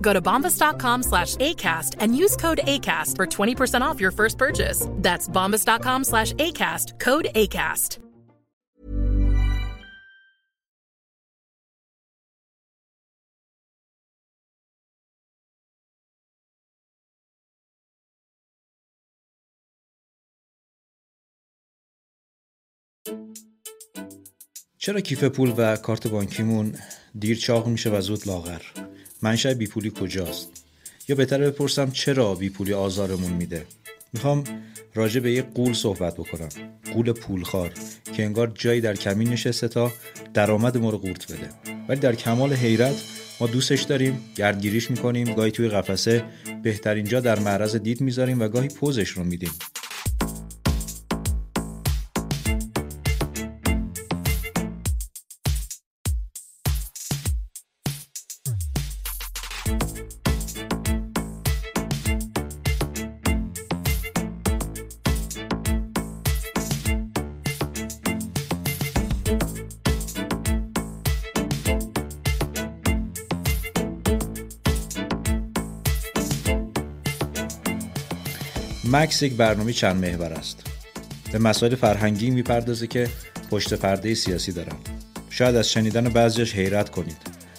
Go to bombas.com slash ACAST and use code ACAST for 20% off your first purchase. That's bombas.com slash ACAST, code ACAST. چرا کیف پول و کارت بانکیمون دیر چاق میشه و زود لاغر منشأ بیپولی کجاست؟ یا بهتر بپرسم چرا بیپولی آزارمون میده؟ می‌خوام راجع به یه قول صحبت بکنم. قول پولخوار که انگار جایی در کمین نشسته تا درآمد ما رو قورت بده. ولی در کمال حیرت ما دوستش داریم گردگیریش می‌کنیم گاهی توی قفسه بهترین جا در معرض دید می‌ذاریم و گاهی پوزش رو میدیم. مکس یک برنامه چند محور است. به مسائل فرهنگی می‌پردازه که پشت پرده سیاسی دارن شاید از شنیدن بعضیش حیرت کنید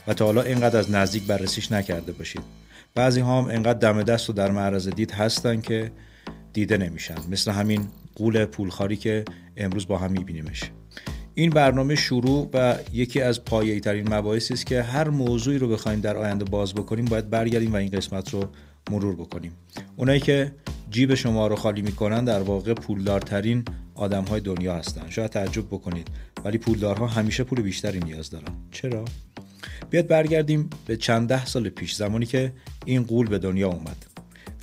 و تا حالا اینقدر از نزدیک بررسیش نکرده باشید. بعضی هم اینقدر دم دست و در معرض دید هستن که دیده نمیشن. مثل همین قول پولخاری که امروز با هم میبینیمش. این برنامه شروع و یکی از پایه‌ای ترین مباحثی است که هر موضوعی رو بخوایم در آینده باز بکنیم باید برگردیم و این قسمت رو مرور بکنیم. اونایی که جیب شما رو خالی می‌کنن در واقع پولدارترین آدم های دنیا هستن. شاید تعجب بکنید ولی پولدارها همیشه پول بیشتری نیاز دارن. چرا؟ بیاد برگردیم به چند ده سال پیش زمانی که این قول به دنیا اومد.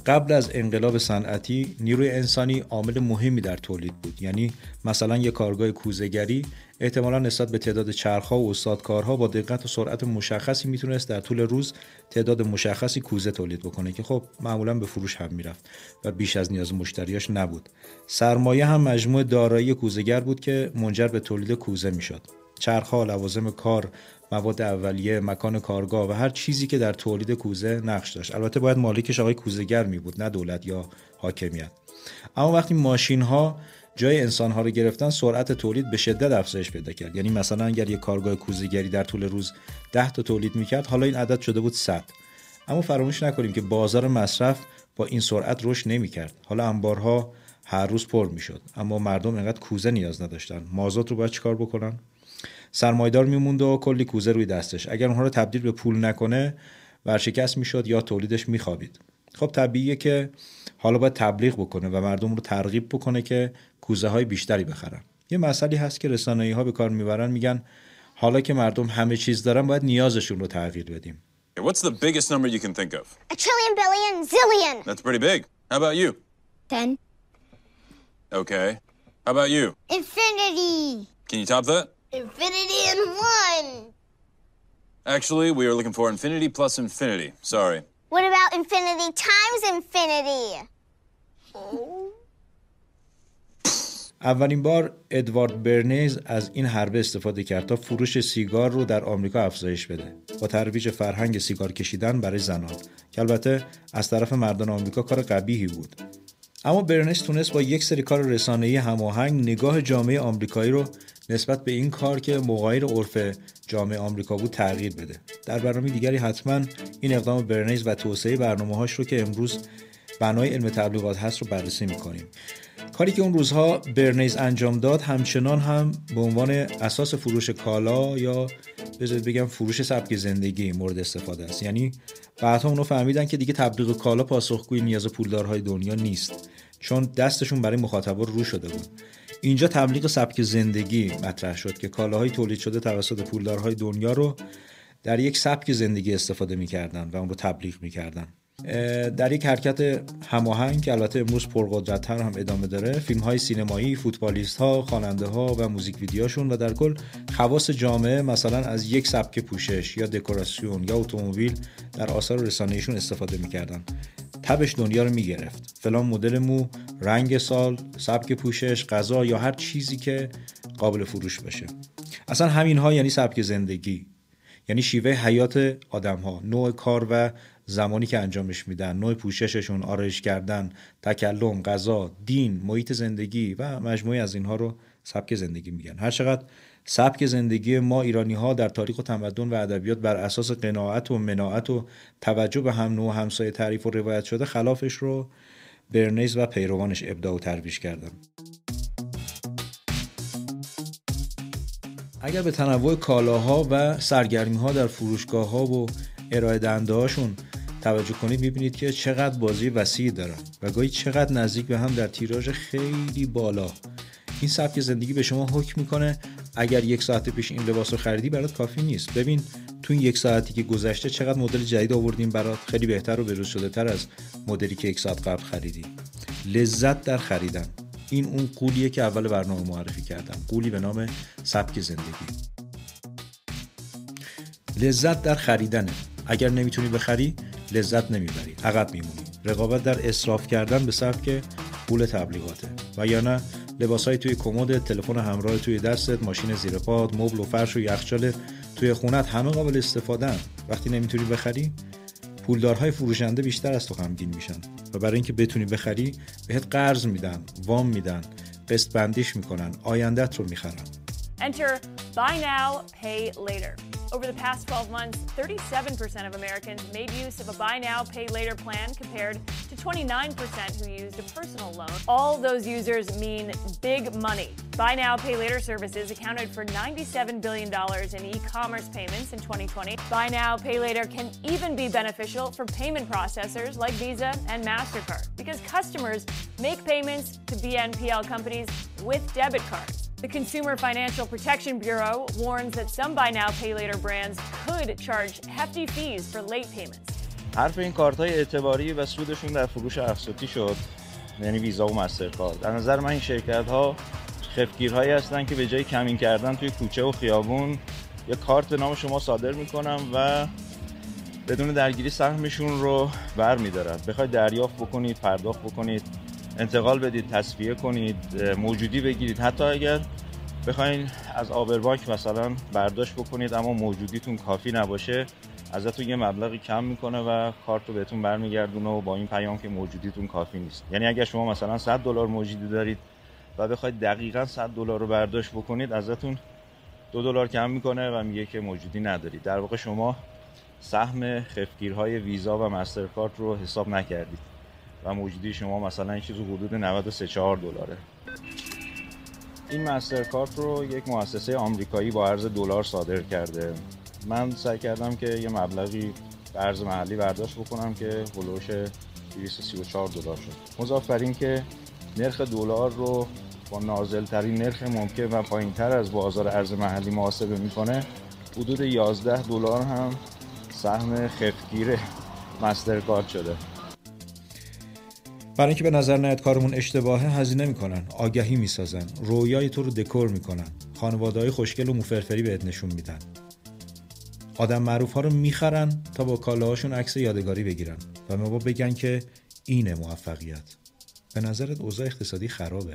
قبل از انقلاب صنعتی نیروی انسانی عامل مهمی در تولید بود. یعنی مثلا یک کارگاه کوزهگری احتمالا نسبت به تعداد چرخها و استادکارها با دقت و سرعت مشخصی می‌تونست در طول روز تعداد مشخصی کوزه تولید بکنه که خب معمولا به فروش هم می‌رفت و بیش از نیاز مشتریاش نبود. سرمایه هم مجموع دارایی کوزهگر بود که منجر به تولید کوزه می‌شد. چرخها لوازم کار مواد اولیه مکان کارگاه و هر چیزی که در تولید کوزه نقش داشت. البته باید مالکش آقای کوزهگر می بود نه دولت یا حاکمیت. اما وقتی ماشین ها جای انسان ها رو گرفتن سرعت تولید به شدت افزایش پیدا کرد. یعنی مثلا اگر یک کارگاه کوزهگری در طول روز 10 تا تولید می‌کرد حالا این عدد شده بود 100 اما فراموش نکنیم که بازار مصرف با این سرعت رشد نمی‌کرد. حالا انبارها هر روز پر می‌شد. اما مردم انقدر کوزه نیاز نداشتن. مازاد رو باید چیکار بکنن؟ سرمایدار میموند و کلی کوزه روی دستش اگر اونها رو تبدیل به پول نکنه ورشکست می‌شد یا تولیدش میخوابید خب طبیعیه که حالا باید تبلیغ بکنه و مردم رو ترغیب بکنه که کوزه های بیشتری بخرن یه مسئله هست که رسانه‌ای ها به کار می‌برن میگن حالا که مردم همه چیز دارن باید نیازشون رو تغییر بدیم What's the biggest number you can think of? A trillion, billion, zillion. That's pretty big. How about you? Ten. Okay. How about you? Infinity. Can you top that? Infinity and one. Actually, we are looking for infinity plus infinity. Sorry. What about infinity times infinity? اولین بار ادوارد برنیز از این حربه استفاده کرد تا فروش سیگار رو در آمریکا افزایش بده با ترویج فرهنگ سیگار کشیدن برای زنان که البته از طرف مردان آمریکا کار قبیحی بود اما برنیز تونست با یک سری کار رسانه‌ای هماهنگ نگاه جامعه آمریکایی رو نسبت به این کار که مغایر عرف جامعه آمریکا بود تغییر بده. در برنامه دیگری حتما این اقدام برنیز و توسعه برنامه‌هاش رو که امروز بنای علم تبلیغات هست رو بررسی می‌کنیم. کاری که اون روزها برنیز انجام داد همچنان هم به عنوان اساس فروش کالا یا بذارید بگم فروش سبک زندگی مورد استفاده است. یعنی بعدها اونو فهمیدن که دیگه تبلیغ کالا پاسخگوی نیاز پولدارهای دنیا نیست چون دستشون برای مخاطبا رو شده بود. اینجا تبلیغ سبک زندگی مطرح شد که کالاهای تولید شده توسط پولدارهای دنیا رو در یک سبک زندگی استفاده می‌کردن و اون رو تبلیغ می‌کردن. در یک حرکت هماهنگ که البته امروز پرقدرتتر هم ادامه داره فیلم های سینمایی فوتبالیست ها خواننده ها و موزیک ویدیوشون و در کل خواص جامعه مثلا از یک سبک پوشش یا دکوراسیون یا اتومبیل در آثار رسانه‌ایشون استفاده می‌کردن. تبش دنیا رو می‌گرفت. فلان مدل مو رنگ سال سبک پوشش غذا یا هر چیزی که قابل فروش باشه. اصلا همین ها یعنی سبک زندگی. یعنی شیوه حیات آدم ها نوع کار و زمانی که انجامش میدن نوع پوشششون آرایش کردن تکلم غذا دین محیط زندگی و مجموعی از اینها رو سبک زندگی میگن. هر چقدر سبک زندگی ما ایرانی ها در تاریخ و تمدن و ادبیات بر اساس قناعت و مناعت و توجه به هم نوع همسایه تعریف و روایت شده خلافش رو برنیز و پیروانش ابداع و ترویج کردن. اگر به تنوع کالاها و سرگرمی ها در فروشگاه ها و ارائه دنده هاشون توجه کنید می‌بینید که چقدر بازی وسیعی دارن و گاهی چقدر نزدیک به هم در تیراژ خیلی بالا. این سبک زندگی به شما حکم می‌کنه اگر یک ساعت پیش این لباس رو خریدی برات کافی نیست. ببین تو این یک ساعتی که گذشته چقدر مدل جدید آوردیم برات. خیلی بهتر و بروز شده تر از مدلی که یک ساعت قبل خریدی. لذت در خریدن. این اون قولیه که اول برنامه معرفی کردم. قولی به نام سبک زندگی. لذت در خریدنه. اگر نمی‌تونی بخری لذت نمی‌بری عقب میمونی. رقابت در اصراف کردن به سبک قول تبلیغاته. و یا نه لباسای توی کمد تلفن همراه توی دستت ماشین زیر پاد مبل و فرش و یخچال توی خونت همه قابل استفاده وقتی نمی‌تونی بخری پولدارهای فروشنده بیشتر از تو غمگین میشن. و برای اینکه بتونی بخری بهت قرض میدن وام میدن قسط بندیش می‌کنن آیندت رو می‌خرن. Enter buy now, pay later. Over the past 12 months, 37% of Americans made use of a buy now, pay later plan compared to 29% who used a personal loan. All those users mean big money. Buy now, pay later services accounted for $97 billion in e commerce payments in 2020. Buy now, pay later can even be beneficial for payment processors like Visa and MasterCard because customers make payments to BNPL companies with debit cards. The Consumer Financial Protection Bureau warns that some buy now pay later brands could charge hefty fees for late payments. حرف این کارت های اعتباری و سودشون در فروش اقساطی شد. یعنی ویزا و مسترکارد در نظر من این شرکت ها خفگیرهایی هستن که به جای کمین کردن توی کوچه و خیابون یه کارت به نام شما صادر می‌کنن و بدون درگیری سهمشون رو بر میدارن بخواید دریافت بکنید پرداخت بکنید. انتقال بدید تصفیه کنید موجودی بگیرید. حتی اگر بخواین از آبربانک مثلا برداشت بکنید اما موجودیتون کافی نباشه ازتون یه مبلغی کم می‌کنه و کارت رو بهتون برمیگردونه و با این پیام که موجودیتون کافی نیست. یعنی اگر شما مثلا 100 دلار موجودی دارید و بخواید دقیقا 100 دلار رو برداشت بکنید ازتون دو دلار کم می‌کنه و میگه که موجودی ندارید. در واقع شما سهم خفگیرهای ویزا و مسترکارت رو حساب نکردید. و موجودی شما مثلا این چیزو حدود 93 4 دلاره. این مسترکارت رو یک مؤسسه آمریکایی با ارز دلار صادر کرده. من سعی کردم که یه مبلغی به ارز محلی برداشت بکنم که هلوش 234 دلار شد. مضاف بر که نرخ دلار رو با نازل ترین نرخ ممکن و پایین تر از بازار ارز محلی محاسبه می‌کنه حدود 11 دلار هم سهم خفگیر مسترکارت شده. برای اینکه به نظر نیاد کارمون اشتباهه هزینه می‌کنن آگهی می‌سازن رویای تو رو دکور می‌کنن خانواده های خوشگل و موفرفری بهت نشون میدن. آدم معروف ها رو می‌خرن تا با کالاهاشون عکس یادگاری بگیرن و ما بگن که اینه موفقیت. به نظرت اوضاع اقتصادی خرابه؟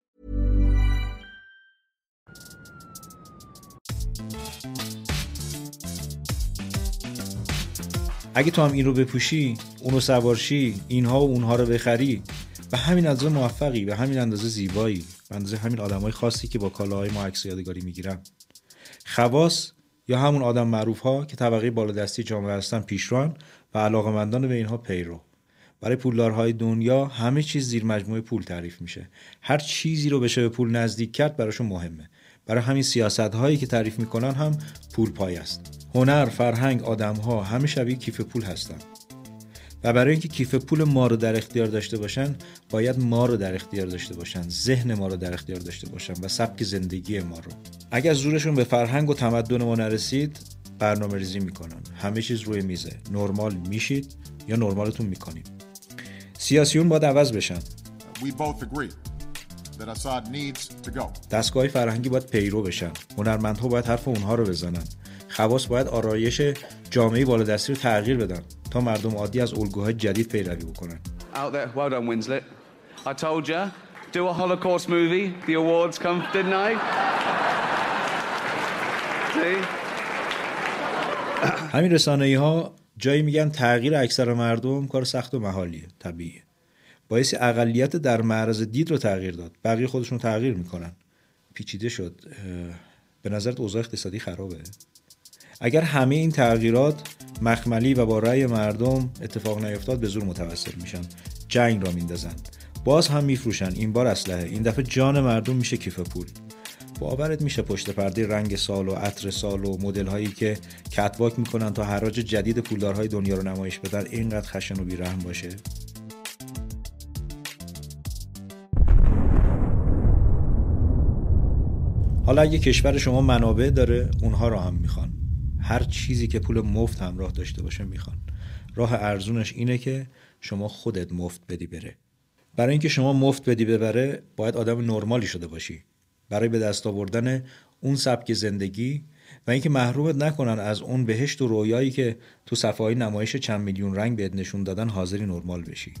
اگه تو هم این رو بپوشی اونو سوارشی اینها و اونها رو بخری به همین اندازه موفقی به همین اندازه زیبایی به اندازه همین آدمای خاصی که با کالاهای ما عکس یادگاری می‌گیرن. خواص یا همون آدم معروف ها که طبقه بالادستی جامعه هستن پیشران و علاقمندان به اینها پیرو. برای پولدارهای دنیا همه چیز زیر مجموعه پول تعریف میشه. هر چیزی رو بشه به پول نزدیک کرد براشون مهمه. برای همین سیاست هایی که تعریف می‌کنن هم پول پای است. هنر فرهنگ آدم ها همه شبیه کیف پول هستن. و برای اینکه کیف پول ما رو در اختیار داشته باشن باید ما رو در اختیار داشته باشن ذهن ما رو در اختیار داشته باشن و سبک زندگی ما رو. اگر زورشون به فرهنگ و تمدن ما نرسید برنامه ریزی می‌کنن. همه چیز روی میزه. نرمال میشید یا نرمالتون می‌کنیم سیاسیون باید عوض بشن. دستگاه فرهنگی باید پیرو بشن هنرمندها باید حرف اونها رو بزنن خواص باید آرایش جامعه بالادستی رو تغییر بدن تا مردم عادی از الگوهای جدید پیروی بکنن Out there, well done Winslet. I told you, do a Holocaust movie. The awards come, didn't I? See? همین رسانه ها جایی میگن تغییر اکثر مردم کار سخت و محالیه طبیعیه باعث اقلیت در معرض دید رو تغییر داد. بقیه خودشون تغییر می‌کنن. پیچیده شد. به نظرت اوضاع اقتصادی خرابه؟ اگر همه این تغییرات مخملی و با رأی مردم اتفاق نیفتاد به زور متوسل میشن. جنگ را میندازن. باز هم میفروشن. این بار اسلحه. این دفعه جان مردم میشه کیف پول. باورت میشه پشت پرده رنگ سال و عطر سال و مدل هایی که کتواک می‌کنن تا حراج جدید پولدارهای دنیا رو نمایش بدن اینقدر خشن و بیرحم باشه؟ حالا اگه کشور شما منابع داره اونها رو هم می‌خوان. هر چیزی که پول مفت همراه داشته باشه می‌خوان. راه ارزونش اینه که شما خودت مفت بدی بره. برای اینکه شما مفت بدی ببره باید آدم نرمالی شده باشی. برای به دست آوردن اون سبک زندگی و اینکه محرومت نکنن از اون بهشت و رویایی که تو صفحه نمایش چند میلیون رنگ بهت نشون دادن حاضری نرمال بشی.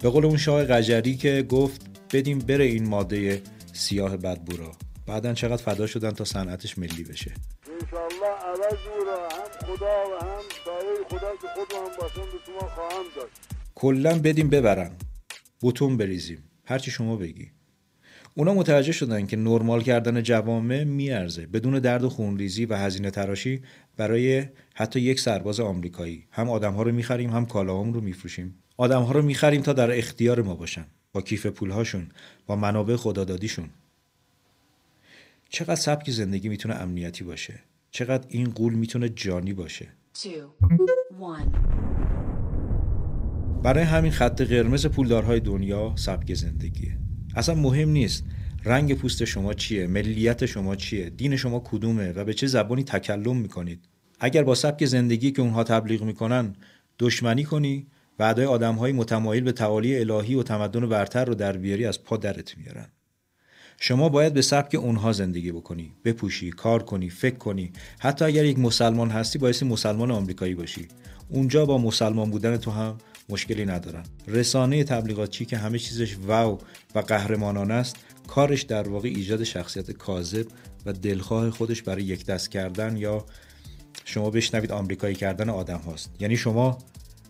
به قول اون شاه قجری که گفت بدیم بره این ماده سیاه بدبورا. بعدا چقدر فدا شدن تا صنعتش ملی بشه. انشالله عوض را هم خدا و هم سایه خدا که خود هم باشم به شما خواهم داشت کلا بدیم ببرن. بوتون بریزیم. هرچی شما بگی. اونا متوجه شدن که نرمال کردن جوامع میارزه. بدون درد و خونریزی و هزینه تراشی برای حتی یک سرباز آمریکایی. هم آدمها رو می‌خریم هم کالاهام رو میفروشیم. آدمها رو می‌خریم تا در اختیار ما باشن با کیف پولهاشون با منابع خدادادیشون. چقدر سبک زندگی می‌تونه امنیتی باشه؟ چقدر این قول می‌تونه جانی باشه؟ برای همین خط قرمز پولدارهای دنیا سبک زندگیه. اصلا مهم نیست رنگ پوست شما چیه ملیت شما چیه دین شما کدومه و به چه زبانی تکلم می‌کنید. اگر با سبک زندگی که اونها تبلیغ می‌کنن دشمنی کنی وعدای آدمهای متمایل به تعالی الهی و تمدن برتر رو در بیاری از پا درت میارن. شما باید به سبک اونها زندگی بکنی بپوشی کار کنی فکر کنی. حتی اگر یک مسلمان هستی باید مسلمان آمریکایی باشی. اونجا با مسلمان بودن تو هم مشکلی ندارن. رسانه تبلیغاتی که همه چیزش واو و قهرمانان است کارش در واقع ایجاد شخصیت کاذب و دلخواه خودش برای یک دست کردن یا شما بشنوید آمریکایی کردن آدم هاست. یعنی شما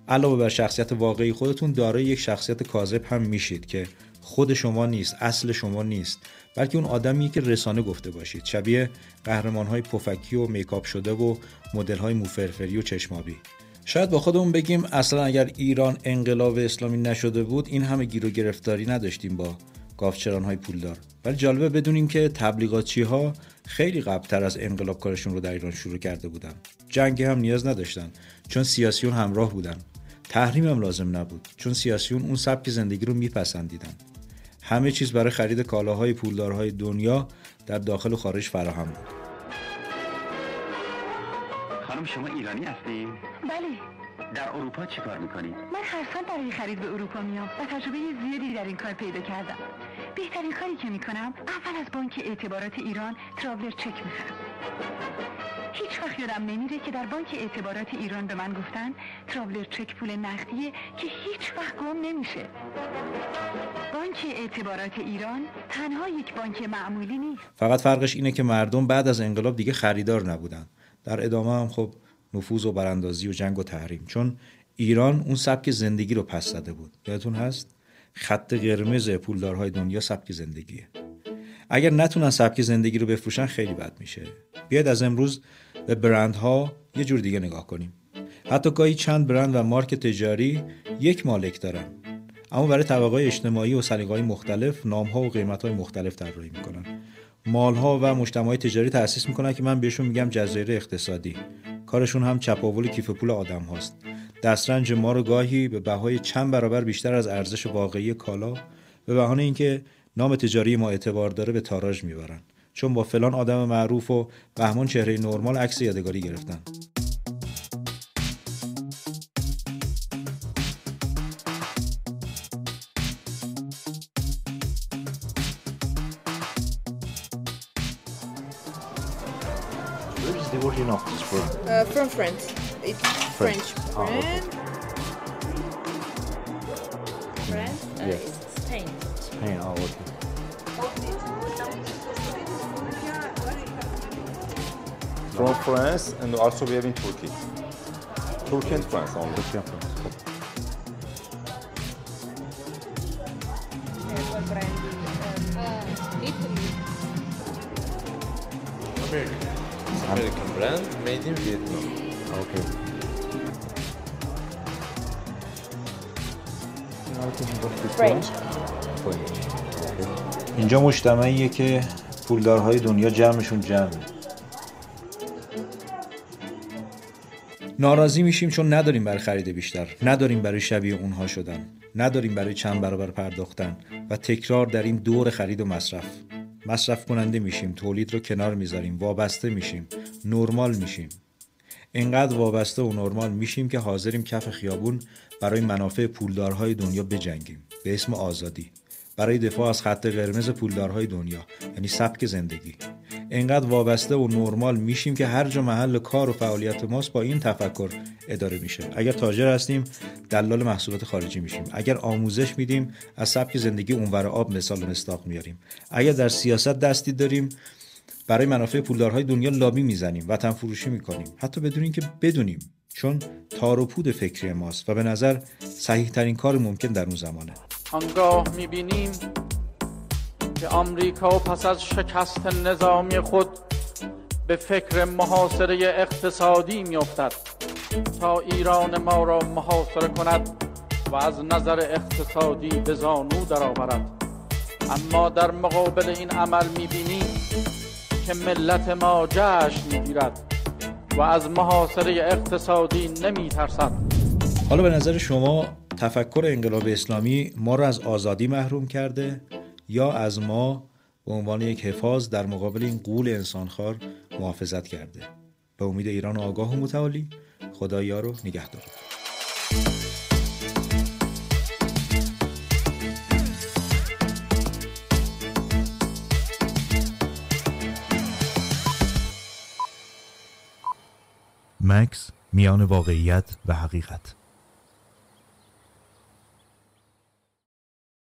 علاوه بر شخصیت واقعی خودتون دارای یک شخصیت کاذب هم میشید که خود شما نیست اصل شما نیست بلکه اون آدمی که رسانه گفته باشید. شبیه قهرمان های پفکی و میکاپ شده و مدل های موفرفری و چشمابی شاید با خودمون بگیم اصلا اگر ایران انقلاب اسلامی نشده بود این همه گیر و گرفتاری نداشتیم با گافچران های پولدار. ولی جالبه بدونیم که تبلیغاتچی ها خیلی قبلتر از انقلاب کارشون رو در ایران شروع کرده بودن. جنگی هم نیاز نداشتن چون سیاسیون همراه بودن. تحریم هم لازم نبود چون سیاسیون اون سبک زندگی رو میپسندیدن. همه چیز برای خرید کالاهای پولدارهای دنیا در داخل و خارج فراهم بود. خانم شما ایرانی هستی؟ بله. در اروپا چی کار می‌کنی؟ من هر سال برای خرید به اروپا میام و تجربه زیادی در این کار پیدا کردم. بهترین کاری که می‌کنم اول از بانک اعتبارات ایران تراولر چک می‌خرم. هیچ وقت یادم نمیره که در بانک اعتبارات ایران به من گفتن تراولر چک پول نقدیه که هیچ وقت گم نمیشه. بانک اعتبارات ایران تنها یک بانک معمولی نیست. فقط فرقش اینه که مردم بعد از انقلاب دیگه خریدار نبودن. در ادامه هم خب نفوذ و براندازی و جنگ و تحریم. چون ایران اون سبک زندگی رو پس زده بود. یادتون هست؟ خط قرمز پولدارهای دنیا سبک زندگیه. اگر نتونن سبک زندگی رو بفروشن خیلی بد میشه. بیاید از امروز به برندها یه جور دیگه نگاه کنیم. حتی گاهی چند برند و مارک تجاری یک مالک دارن. اما برای طبقه اجتماعی و سلیقه‌های مختلف نامها و قیمت‌های مختلف طراحی می‌کنن. مالها و مجتمعات تجاری تأسیس می‌کنن که من بهشون میگم جزایر اقتصادی. کارشون هم چپاول کیف پول آدم هاست. دسترنج ما رو گاهی به بهای چند برابر بیشتر از ارزش واقعی کالا به بهانه اینکه نام تجاری ما اعتبار داره به تاراج می‌برن. چون با فلان آدم معروف و بهمان چهره نرمال عکس یادگاری گرفتن. Where is the origin of this brand? Uh, from France. It's French. French, Ah, okay. brand. France? Uh, Yes. It's Spain. Spain, oh, okay. From France and also we have in Turkey. Turkey and France only. Turkey and France. Brand made in Vietnam. Okay. French. اینجا مجتمعیه که پولدارهای دنیا جمعشون جمعه ناراضی میشیم چون نداریم برای خرید بیشتر نداریم برای شبیه اونها شدن نداریم برای چند برابر پرداختن و تکرار در این دور خرید و مصرف مصرف کننده میشیم تولید رو کنار می‌ذاریم وابسته میشیم نرمال میشیم. انقدر وابسته و نرمال میشیم که حاضریم کف خیابون برای منافع پولدارهای دنیا بجنگیم. به اسم آزادی. برای دفاع از خط قرمز پولدارهای دنیا یعنی سبک زندگی. انقدر وابسته و نرمال میشیم که هر جا محل کار و فعالیت ماست با این تفکر اداره میشه. اگر تاجر هستیم دلال محصولات خارجی میشیم. اگر آموزش میدیم از سبک زندگی اونور آب مثال و مصداق میاریم. اگر در سیاست دستی داریم برای منافع پولدارهای دنیا لابی می‌زنیم وطن فروشی می‌کنیم. حتی بدون اینکه بدونیم چون تار و پود فکری ماست و به نظر صحیح ترین کار ممکن در اون زمانه. آنگاه می‌بینیم که آمریکا پس از شکست نظامی خود به فکر محاصره اقتصادی میافتد تا ایران ما را محاصره کند و از نظر اقتصادی به زانو درآورد. اما در مقابل این عمل می‌بینیم که ملت ما جشن می‌گیرد و از محاصره اقتصادی نمیترسد. حالا به نظر شما تفکر انقلاب اسلامی ما را از آزادی محروم کرده یا از ما به عنوان یک حفاظ در مقابل این قول انسانخوار محافظت کرده. به امید ایران آگاه و متعالی. خدایا رو نگهدار. مکس میان واقعیت و حقیقت.